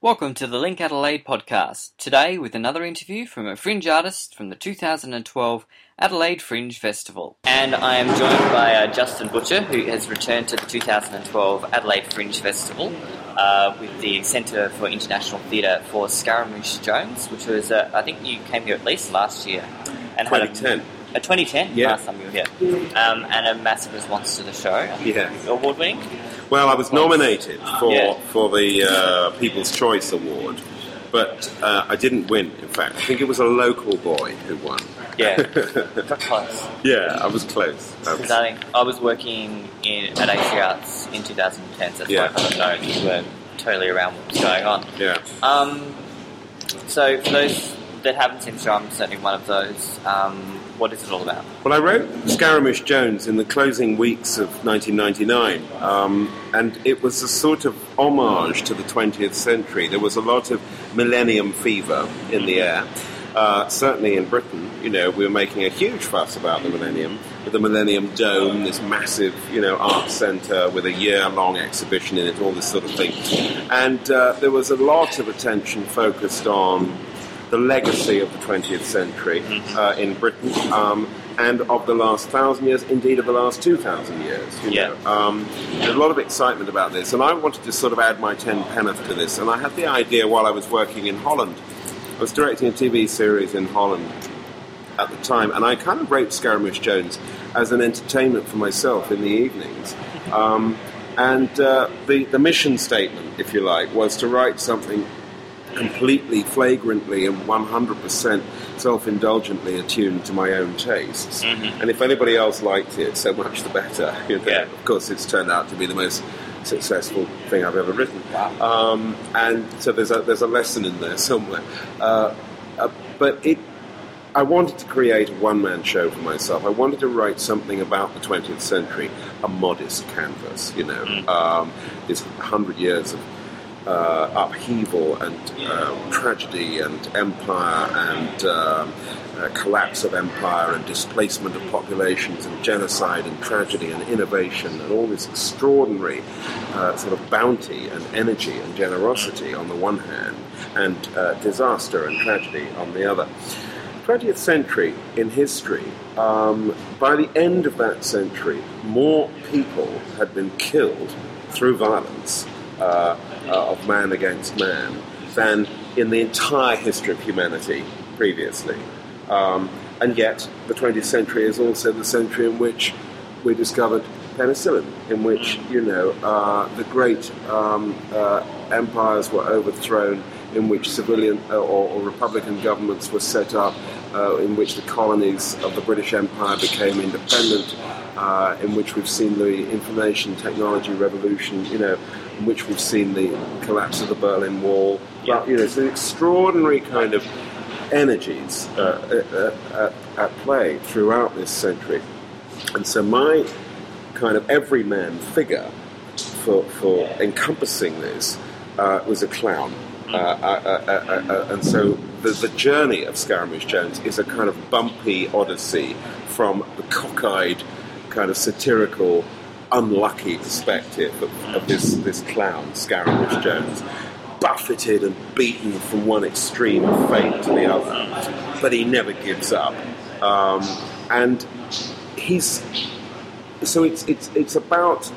Welcome to the Link Adelaide podcast. Today, with another interview from a fringe artist from the 2012 Adelaide Fringe Festival. And I am joined by uh, Justin Butcher, who has returned to the 2012 Adelaide Fringe Festival uh, with the Centre for International Theatre for Scaramouche Jones, which was, uh, I think you came here at least last year. And had a- 2010. A, 2010, Yeah. last time you were here. Um, and a massive response to the show. Yeah. Award winning? Well, I was nominated for Yeah. for the uh, People's Choice Award, but uh, I didn't win. In fact, I think it was a local boy who won. Yeah. Close. Yeah, I was close. I was- I think I was working in at AC Arts in 2010, so that's Yeah. why I kind of know you were totally around what was going on. yeah. Um, so for those that haven't seen the show, I'm certainly one of those. Um, what is it all about? Well, I wrote Scaramouche Jones in the closing weeks of 1999, um, and it was a sort of homage to the 20th century. There was a lot of millennium fever in the air. Uh, certainly in Britain, you know, we were making a huge fuss about the millennium, with the Millennium Dome, this massive, you know, art centre with a year-long exhibition in it, all this sort of thing. And uh, there was a lot of attention focused on the legacy of the 20th century uh, in Britain um, and of the last thousand years, indeed of the last 2,000 years. You Yeah. know. um, there's a lot of excitement about this, and I wanted to sort of add my 10 penneth to this. And I had the idea while I was working in Holland. I was directing a TV series in Holland at the time, and I kind of wrote Scaramouche Jones as an entertainment for myself in the evenings. Um, and uh, the, the mission statement, if you like, was to write something completely, flagrantly, and 100% self indulgently attuned to my own tastes. And if anybody else liked it, so much the better. You know? Yeah. Of course, it's turned out to be the most successful thing I've ever written. Wow. Um, and so there's a, there's a lesson in there somewhere. Uh, uh, but it, I wanted to create a one man show for myself. I wanted to write something about the 20th century, a modest canvas, you know, um, this hundred years of uh, upheaval and uh, tragedy and empire and um, uh, collapse of empire and displacement of populations and genocide and tragedy and innovation and all this extraordinary uh, sort of bounty and energy and generosity on the one hand and uh, disaster and tragedy on the other. 20th century in history, um, by the end of that century, more people had been killed through violence uh, uh, of man against man than in the entire history of humanity previously. Um, and yet, the 20th century is also the century in which we discovered penicillin, in which, you know, uh, the great um, uh, empires were overthrown, in which civilian uh, or, or republican governments were set up, uh, in which the colonies of the British Empire became independent, uh, in which we've seen the information technology revolution, you know, in which we've seen the collapse of the Berlin Wall. Yeah. But, you know, it's an extraordinary kind of energies uh, uh, uh, at play throughout this century. And so my kind of everyman figure for, for encompassing this uh, was a clown. Uh, uh, uh, uh, and so the, the journey of Scaramouche Jones is a kind of bumpy odyssey from the cockeyed, kind of satirical, unlucky perspective of, of this, this clown, Scaramouche Jones, buffeted and beaten from one extreme of fate to the other. But he never gives up. Um, and he's so it's it's it's about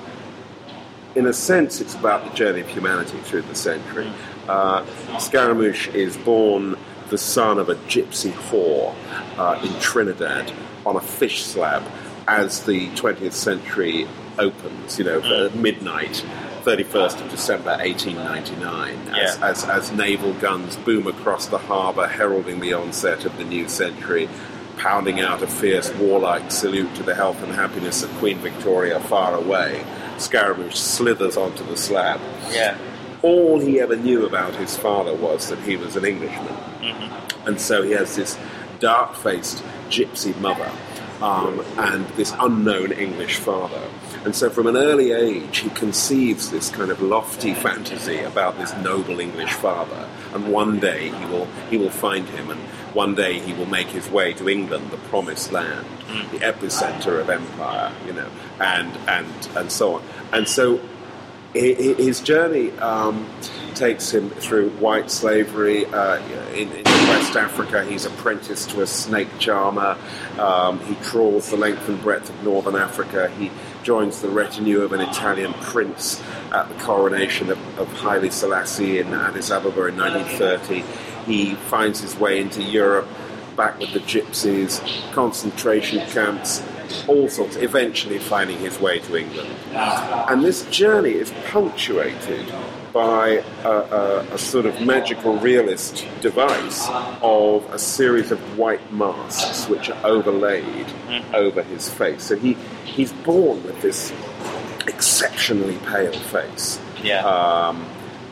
in a sense it's about the journey of humanity through the century uh, Scaramouche is born the son of a gypsy whore uh, in Trinidad on a fish slab as the 20th century opens you know at midnight 31st of December 1899 as, Yeah. as, as naval guns boom across the harbour heralding the onset of the new century pounding out a fierce warlike salute to the health and happiness of Queen Victoria far away, Scaramouche slithers onto the slab. Yeah. All he ever knew about his father was that he was an Englishman. And so he has this dark faced gypsy mother um, and this unknown English father. And so from an early age, he conceives this kind of lofty fantasy about this noble English father. And one day he will, he will find him, and one day he will make his way to England, the promised land, the epicenter of empire, you know, and, and, and so on. And so his journey um, takes him through white slavery uh, in, in West Africa. He's apprenticed to a snake charmer. Um, he trawls the length and breadth of northern Africa. He joins the retinue of an Italian prince at the coronation of, of Haile Selassie in Addis Ababa in 1930. He finds his way into Europe, back with the gypsies, concentration camps, all sorts, eventually finding his way to England. And this journey is punctuated by a, a, a sort of magical realist device of a series of white masks which are overlaid over his face. So he, he's born with this exceptionally pale face. Yeah. Um,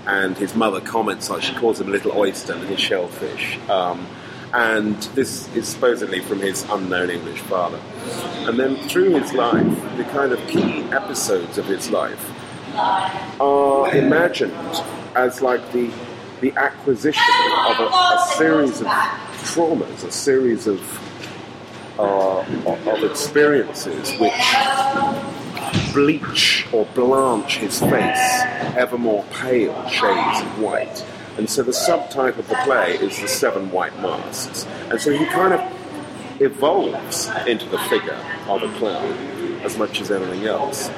and his mother comments on. She calls him a little oyster, little shellfish. Um, and this is supposedly from his unknown English father. And then through his life, the kind of key episodes of his life are imagined as like the the acquisition of a, a series of traumas, a series of uh, of of experiences which bleach or blanch his face ever more pale shades of white. And so the subtype of the play is the Seven White Masks. And so he kind of evolves into the figure of a clown as much as anything else.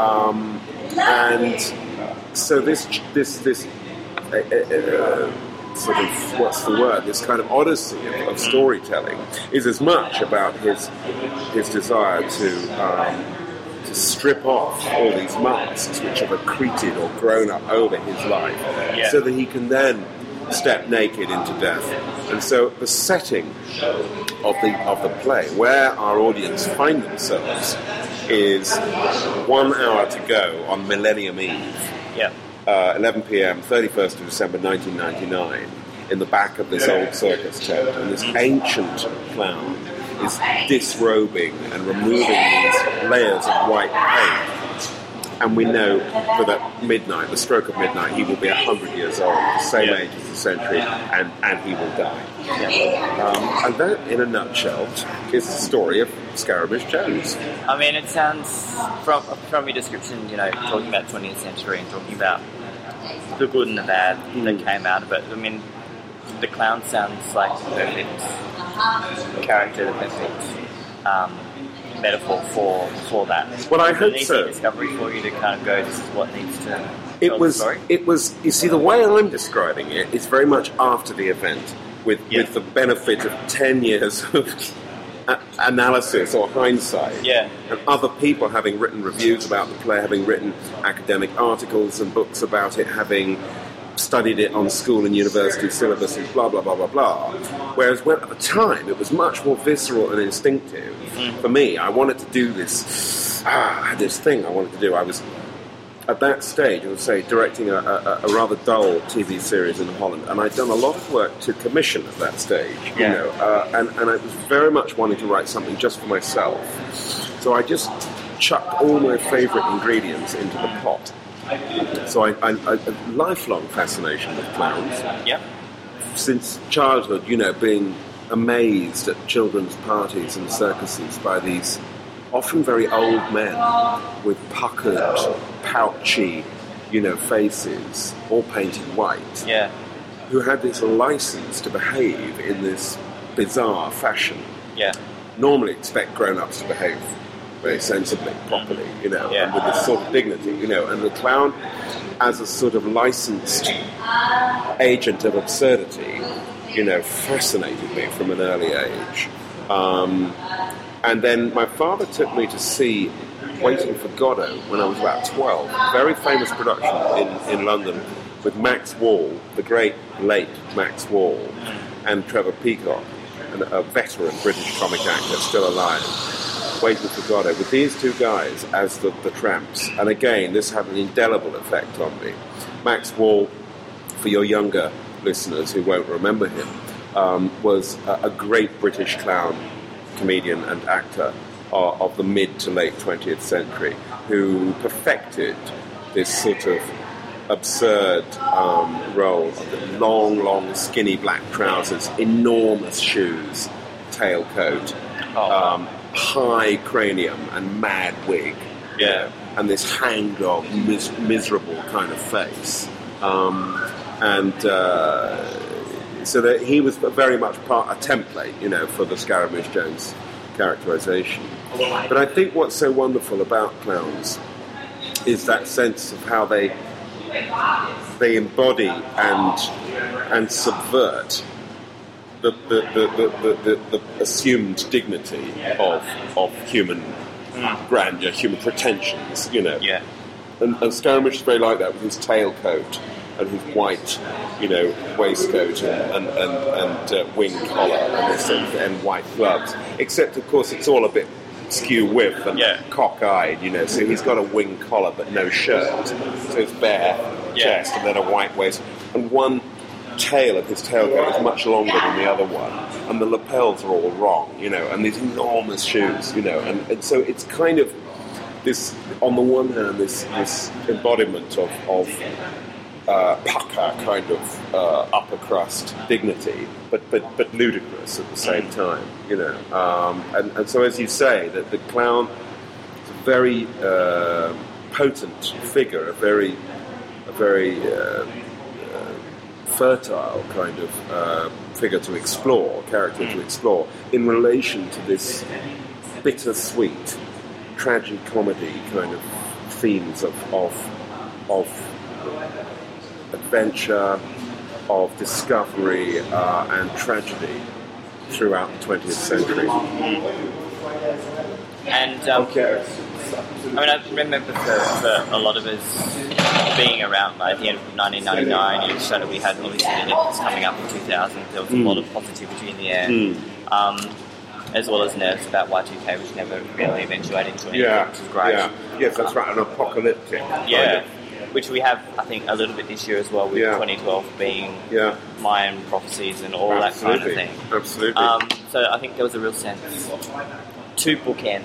Um, and so this this this uh, uh, sort of what's the word? This kind of odyssey of, of storytelling is as much about his his desire to. Um, to strip off all these masks which have accreted or grown up over his life, Yeah. so that he can then step naked into death. And so the setting of the of the play, where our audience find themselves, is one hour to go on Millennium Eve Yeah. uh, 11 p.m., 31st of December 1999, in the back of this old circus tent, and this ancient clown is disrobing and removing these layers of white paint. And we know for that at midnight, the stroke of midnight, he will be 100 years old, the same Yeah. age as the century, and, and he will die. Um, and that, in a nutshell, is the story of Scaramouche Jones. I mean, it sounds from from your description, you know, talking about 20th century and talking about the good and the bad that came out of it. I mean, the clown sounds like the perfect character, the perfect um, metaphor for for that. Well, I hope so. discovery for you to kind of go. This is what needs to. It was. It was. You see, the way I'm describing it is very much after the event, with Yeah. with the benefit of ten years of analysis or hindsight. Yeah. And other people having written reviews about the play, having written academic articles and books about it, having studied it on school and university syllabuses, blah blah blah blah blah. Whereas when, at the time it was much more visceral and instinctive. For me, I wanted to do this. Ah, this thing I wanted to do. I was at that stage, I would say, directing a, a, a rather dull TV series in Holland, and I'd done a lot of work to commission at that stage, you Yeah. know, uh, and, and I was very much wanting to write something just for myself. So I just chucked all my favourite ingredients into the pot. So I, I, I a lifelong fascination with clowns Yep. since childhood, you know, being amazed at children's parties and circuses by these often very old men with puckered, pouchy, you know, faces, all painted white, Yeah. who had this license to behave in this bizarre fashion. Yeah. Normally expect grown-ups to behave very sensibly, properly, you know, Yeah. and with this sort of dignity, you know, and the clown as a sort of licensed agent of absurdity, you know, fascinated me from an early age. Um, and then my father took me to see Waiting for Godot when I was about 12. Very famous production in, in London with Max Wall, the great late Max Wall, and Trevor Peacock, a veteran British comic actor still alive. Waiting for Godot, with these two guys as the, the tramps. And again, this had an indelible effect on me. Max Wall, for your younger listeners who won't remember him, um, was a, a great British clown, comedian, and actor uh, of the mid to late 20th century who perfected this sort of absurd um, role of the long, long, skinny black trousers, enormous shoes, tailcoat, Oh. um, high cranium, and mad wig. Yeah. and this hangdog, mis- miserable kind of face. Um, and uh, so that he was very much part a template, you know, for the Scaramouche Jones characterization. But I think what's so wonderful about clowns is that sense of how they they embody and and subvert the the, the, the, the, assumed dignity of of human grandeur, human pretensions, you know. Yeah. And, and Scaramouche is very like that with his tailcoat and his white, you know, waistcoat and, and, and, and uh, wing collar and, this, and, and white gloves. Except, of course, it's all a bit skew whiff and Yeah. cockeyed, you know. So he's got a wing collar but no shirt. So it's bare Yeah. chest and then a white waist. And one tail of his tailcoat is much longer than the other one, and the lapels are all wrong, you know, and these enormous shoes, you know, and, and so it's kind of this, on the one hand, this, this embodiment of, of uh, pucker kind of uh, upper crust dignity, but, but, but ludicrous at the same time, you know. Um, and, and so, as you say, that the clown is a very uh, potent figure, a very, a very uh, fertile kind of uh, figure to explore, character to explore, in relation to this bittersweet, tragic comedy kind of themes of, of, of adventure, of discovery, uh, and tragedy throughout the 20th century. And um, Okay. I mean, I remember for, for a lot of us being around like, at the end of 1999, you so that we had obviously the Olympics coming up in 2000. There was a lot of positivity in the air, Mm. um, as well as nerves about Y2K, which never really eventuated into anything, Yeah, which is great. yeah. Yes, that's right, an apocalyptic. kind Yeah, of- which we have, I think, a little bit this year as well, with Yeah. 2012 being Yeah, Mayan prophecies and all absolutely. that kind of thing. Absolutely. Um, so I think there was a real sense to bookend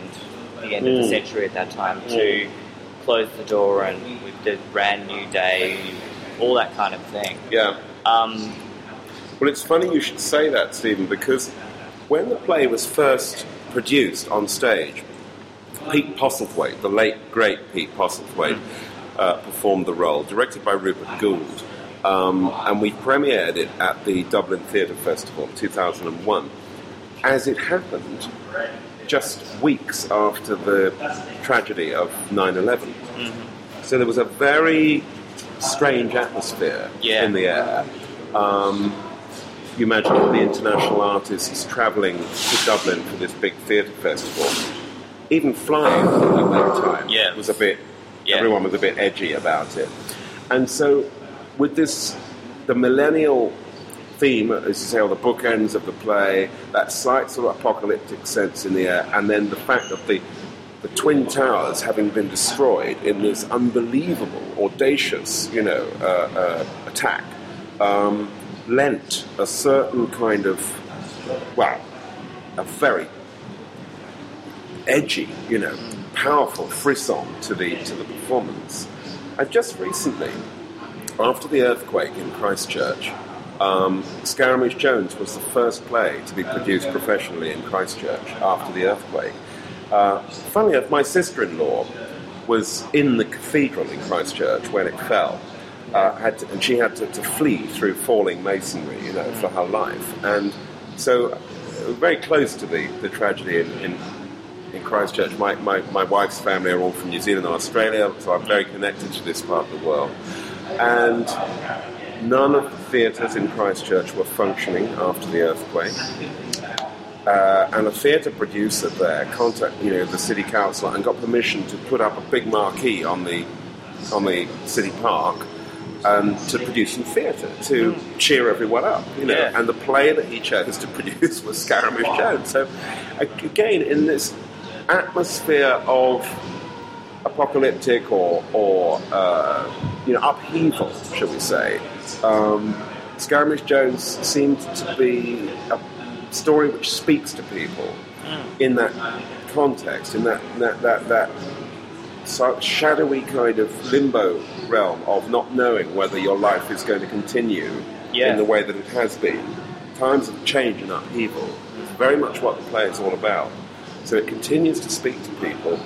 the end of the Mm. century at that time, to close the door and with the brand new day, all that kind of thing. yeah. Um, Well, it's funny you should say that, Stephen, because when the play was first produced on stage, Pete Postlethwaite, the late great Pete Postlethwaite, uh, performed the role, directed by Rupert Goold, um, and we premiered it at the Dublin Theatre Festival 2001. As it happened, just weeks after the tragedy of 9 11. So there was a very strange atmosphere Yeah. in the air. Um, you imagine all the international artists travelling to Dublin for this big theatre festival. Even flying at that time Yeah. was a bit, Yeah. everyone was a bit edgy about it. And so, with this, the millennial theme, as you say, or the bookends of the play, that slight sort of apocalyptic sense in the air, and then the fact of the the twin towers having been destroyed in this unbelievable, audacious, you know, uh, uh, attack, um, lent a certain kind of, well, a very edgy, you know, powerful frisson to the to the performance. And just recently, after the earthquake in Christchurch, um, Scaramouche Jones was the first play to be produced professionally in Christchurch after the earthquake. Uh, funnily enough, my sister-in-law was in the cathedral in Christchurch when it fell, uh, to, and she had to, to flee through falling masonry, you know, for her life. And so, uh, very close to the, the tragedy in, in, in Christchurch. My, my, my wife's family are all from New Zealand and Australia, so I'm very connected to this part of the world. And none of the theatres in Christchurch were functioning after the earthquake. Uh, and a theatre producer there contacted you know the city council and got permission to put up a big marquee on the on the city park and to produce some theatre to cheer everyone up you know Yeah. and the play that he chose to produce was Scaramouche Jones so again in this atmosphere of apocalyptic or, or uh, you know upheaval shall we say um, Scaramouche Jones seemed to be a story which speaks to people in that context, in that that that, that shadowy kind of limbo realm of not knowing whether your life is going to continue Yeah. in the way that it has been. Times of change and upheaval. is very much what the play is all about. So it continues to speak to people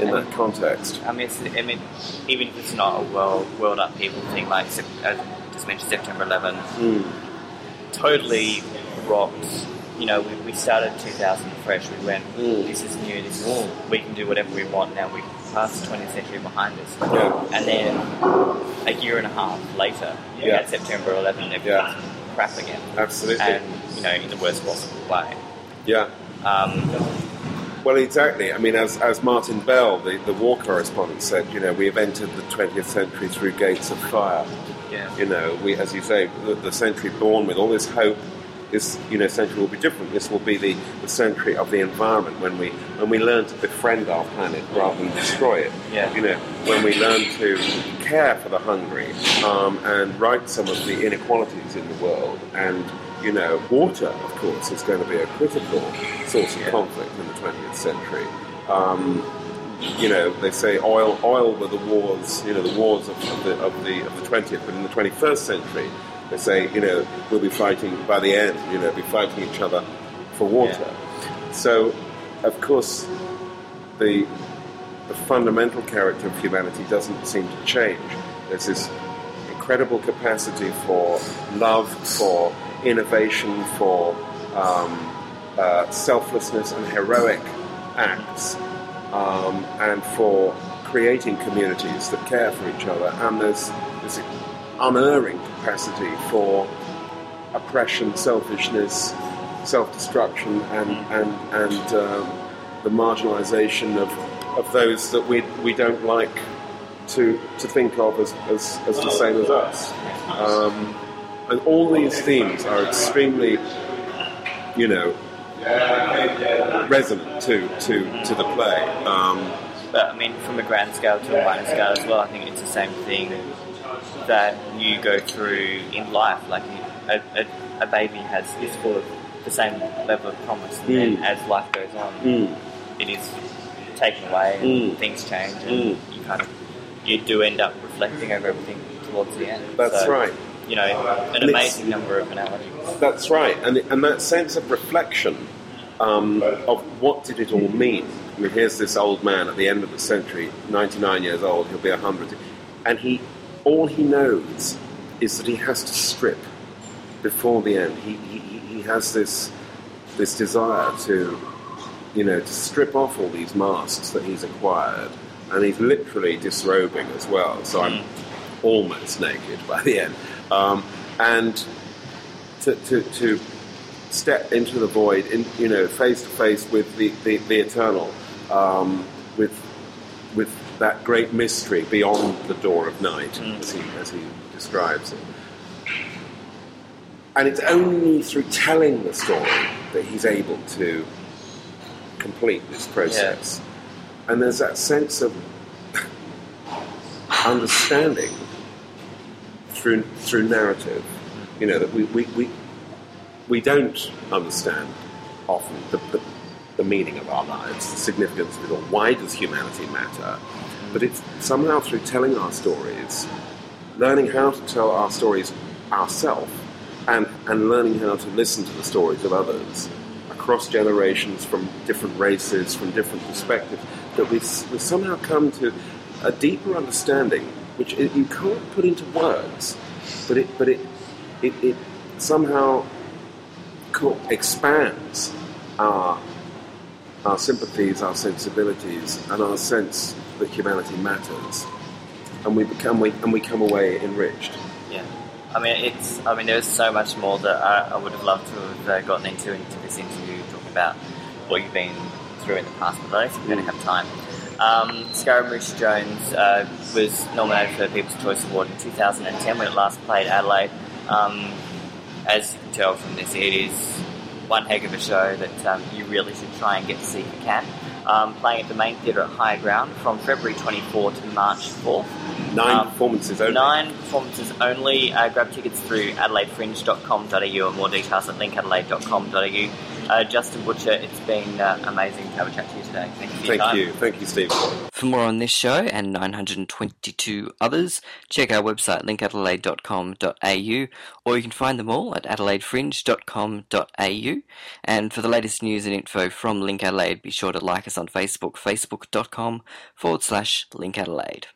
in that context. I mean, it's, I mean, even if it's not a world world up people thing, like as just mentioned September 11, Mm. totally rocked. You know, we, we started 2000 fresh. We went, Mm. this is new. This is Mm. we can do whatever we want now. We passed the 20th century behind us. Yeah. And then a year and a half later, we had September 11. Everything's Yeah. crap again, Absolutely. and you know, in the worst possible way. yeah. Um, Well, exactly. I mean, as, as Martin Bell, the, the war correspondent, said, you know, we have entered the 20th century through gates of fire. yeah. You know, we, as you say, the, the century born with all this hope. This, you know, century will be different. This will be the, the century of the environment when we when we learn to befriend our planet rather than destroy it. Yeah. You know, when we learn to care for the hungry um, and right some of the inequalities in the world. And you know, water, of course, is going to be a critical source of Yeah. conflict in the 20th century. Um, you know, they say oil, oil were the wars, you know, the wars of, of, the, of, the, of the 20th, but in the 21st century, they say, you know, we'll be fighting, by the end, you know, we'll be fighting each other for water. So, of course, the, the fundamental character of humanity doesn't seem to change. There's this incredible capacity for love, for innovation, for um, uh, selflessness and heroic acts, um, and for creating communities that care for each other. And there's this unerring capacity for oppression, selfishness, self-destruction, and and and um, the marginalisation of of those that we we don't like to to think of as as, as the same as us. Um, and all these themes are extremely, you know, resonant to to to the play. Um, But I mean, from a grand scale to a minor scale as well, I think it's the same thing that you go through in life. Like a, a, a baby has is full of the same level of promise, and then Mm. as life goes on, mm, it is taken away and Mm. things change, and Mm. you kind of you do end up reflecting over everything towards the end. that's So, right. You know, an And amazing number of analogies. That's right, and and that sense of reflection um, of what did it all mean. I mean, here's this old man at the end of the century, 99 years old. He'll be 100, and he all he knows is that he has to strip before the end. He he, he- he has this this desire to you know to strip off all these masks that he's acquired, and he's literally disrobing as well. So I'm almost naked by the end, um, and to, to, to step into the void, in, you know, face to face with the, the, the eternal, um, with, with that great mystery beyond the door of night, as, he, as he describes it. And it's only through telling the story that he's able to complete this process. And there's that sense of understanding through through narrative. You know that we we, we, we don't understand often the, the, the meaning of our lives, the significance of it all. Why does humanity matter? But it's somehow through telling our stories, learning how to tell our stories ourselves, and, and learning how to listen to the stories of others across generations, from different races, from different perspectives, that we, we somehow come to a deeper understanding, which it, you can't put into words, but it, but it, it, it somehow expands our, our sympathies, our sensibilities, and our sense that humanity matters, and we become we, and we come away enriched. Yeah, I mean, it's. I mean, there's so much more that I, I would have loved to have uh, gotten into into this interview, talking about what you've been through in the past, but I don't think we're going to have time. Um, Scaramouche Jones uh, was nominated for the People's Choice Award in 2010 when it last played Adelaide. Um, as you can tell from this, it is one heck of a show that um, you really should try and get to see if you can. Um, playing at the main theatre at High Ground from February 24 to March 4th. Nine Um, performances only. Nine performances only. Uh, grab tickets through adelaidefringe.com.au and more details at linkadelaide.com.au. Uh, Justin Butcher, it's been uh, amazing to have a chat to you today. Thank you for your Thank time. you. Thank you, Steve. For more on this show and 922 others, check our website linkadelaide.com.au or you can find them all at adelaidefringe.com.au. And for the latest news and info from Link Adelaide, be sure to like us on Facebook, facebook.com forward slash Link Adelaide.